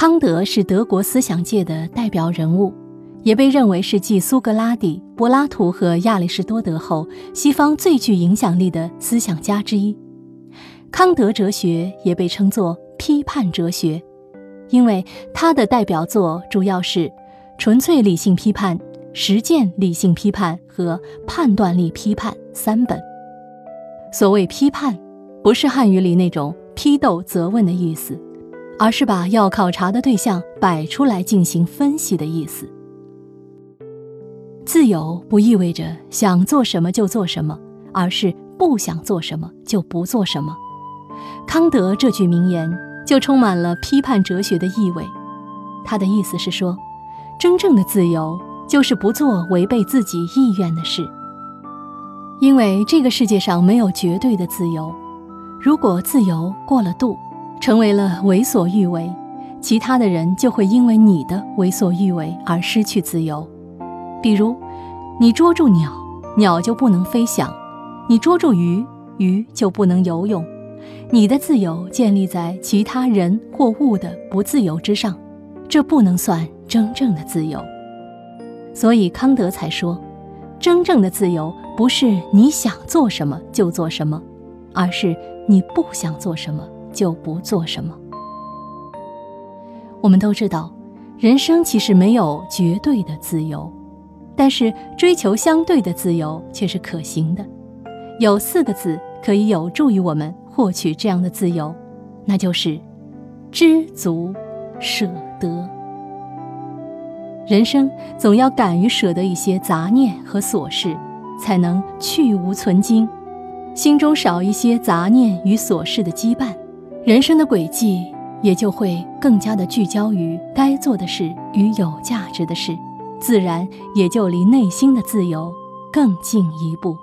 康德是德国思想界的代表人物，也被认为是继苏格拉底、柏拉图和亚里士多德后，西方最具影响力的思想家之一。康德哲学也被称作批判哲学，因为他的代表作主要是纯粹理性批判、实践理性批判和判断力批判三本。所谓批判，不是汉语里那种批斗、责问的意思，而是把要考察的对象摆出来进行分析的意思。自由不意味着想做什么就做什么，而是不想做什么就不做什么。康德这句名言就充满了批判哲学的意味，他的意思是说，真正的自由就是不做违背自己意愿的事。因为这个世界上没有绝对的自由，如果自由过了度，成为了为所欲为，其他的人就会因为你的为所欲为而失去自由。比如，你捉住鸟，鸟就不能飞翔；你捉住鱼，鱼就不能游泳。你的自由建立在其他人或物的不自由之上，这不能算真正的自由。所以康德才说。真正的自由不是你想做什么就做什么，而是你不想做什么就不做什么。我们都知道，人生其实没有绝对的自由，但是追求相对的自由却是可行的。有四个字可以有助于我们获取这样的自由，那就是知足、舍得。人生总要敢于舍得一些杂念和琐事，才能去无存精，心中少一些杂念与琐事的羁绊，人生的轨迹也就会更加的聚焦于该做的事与有价值的事，自然也就离内心的自由更进一步。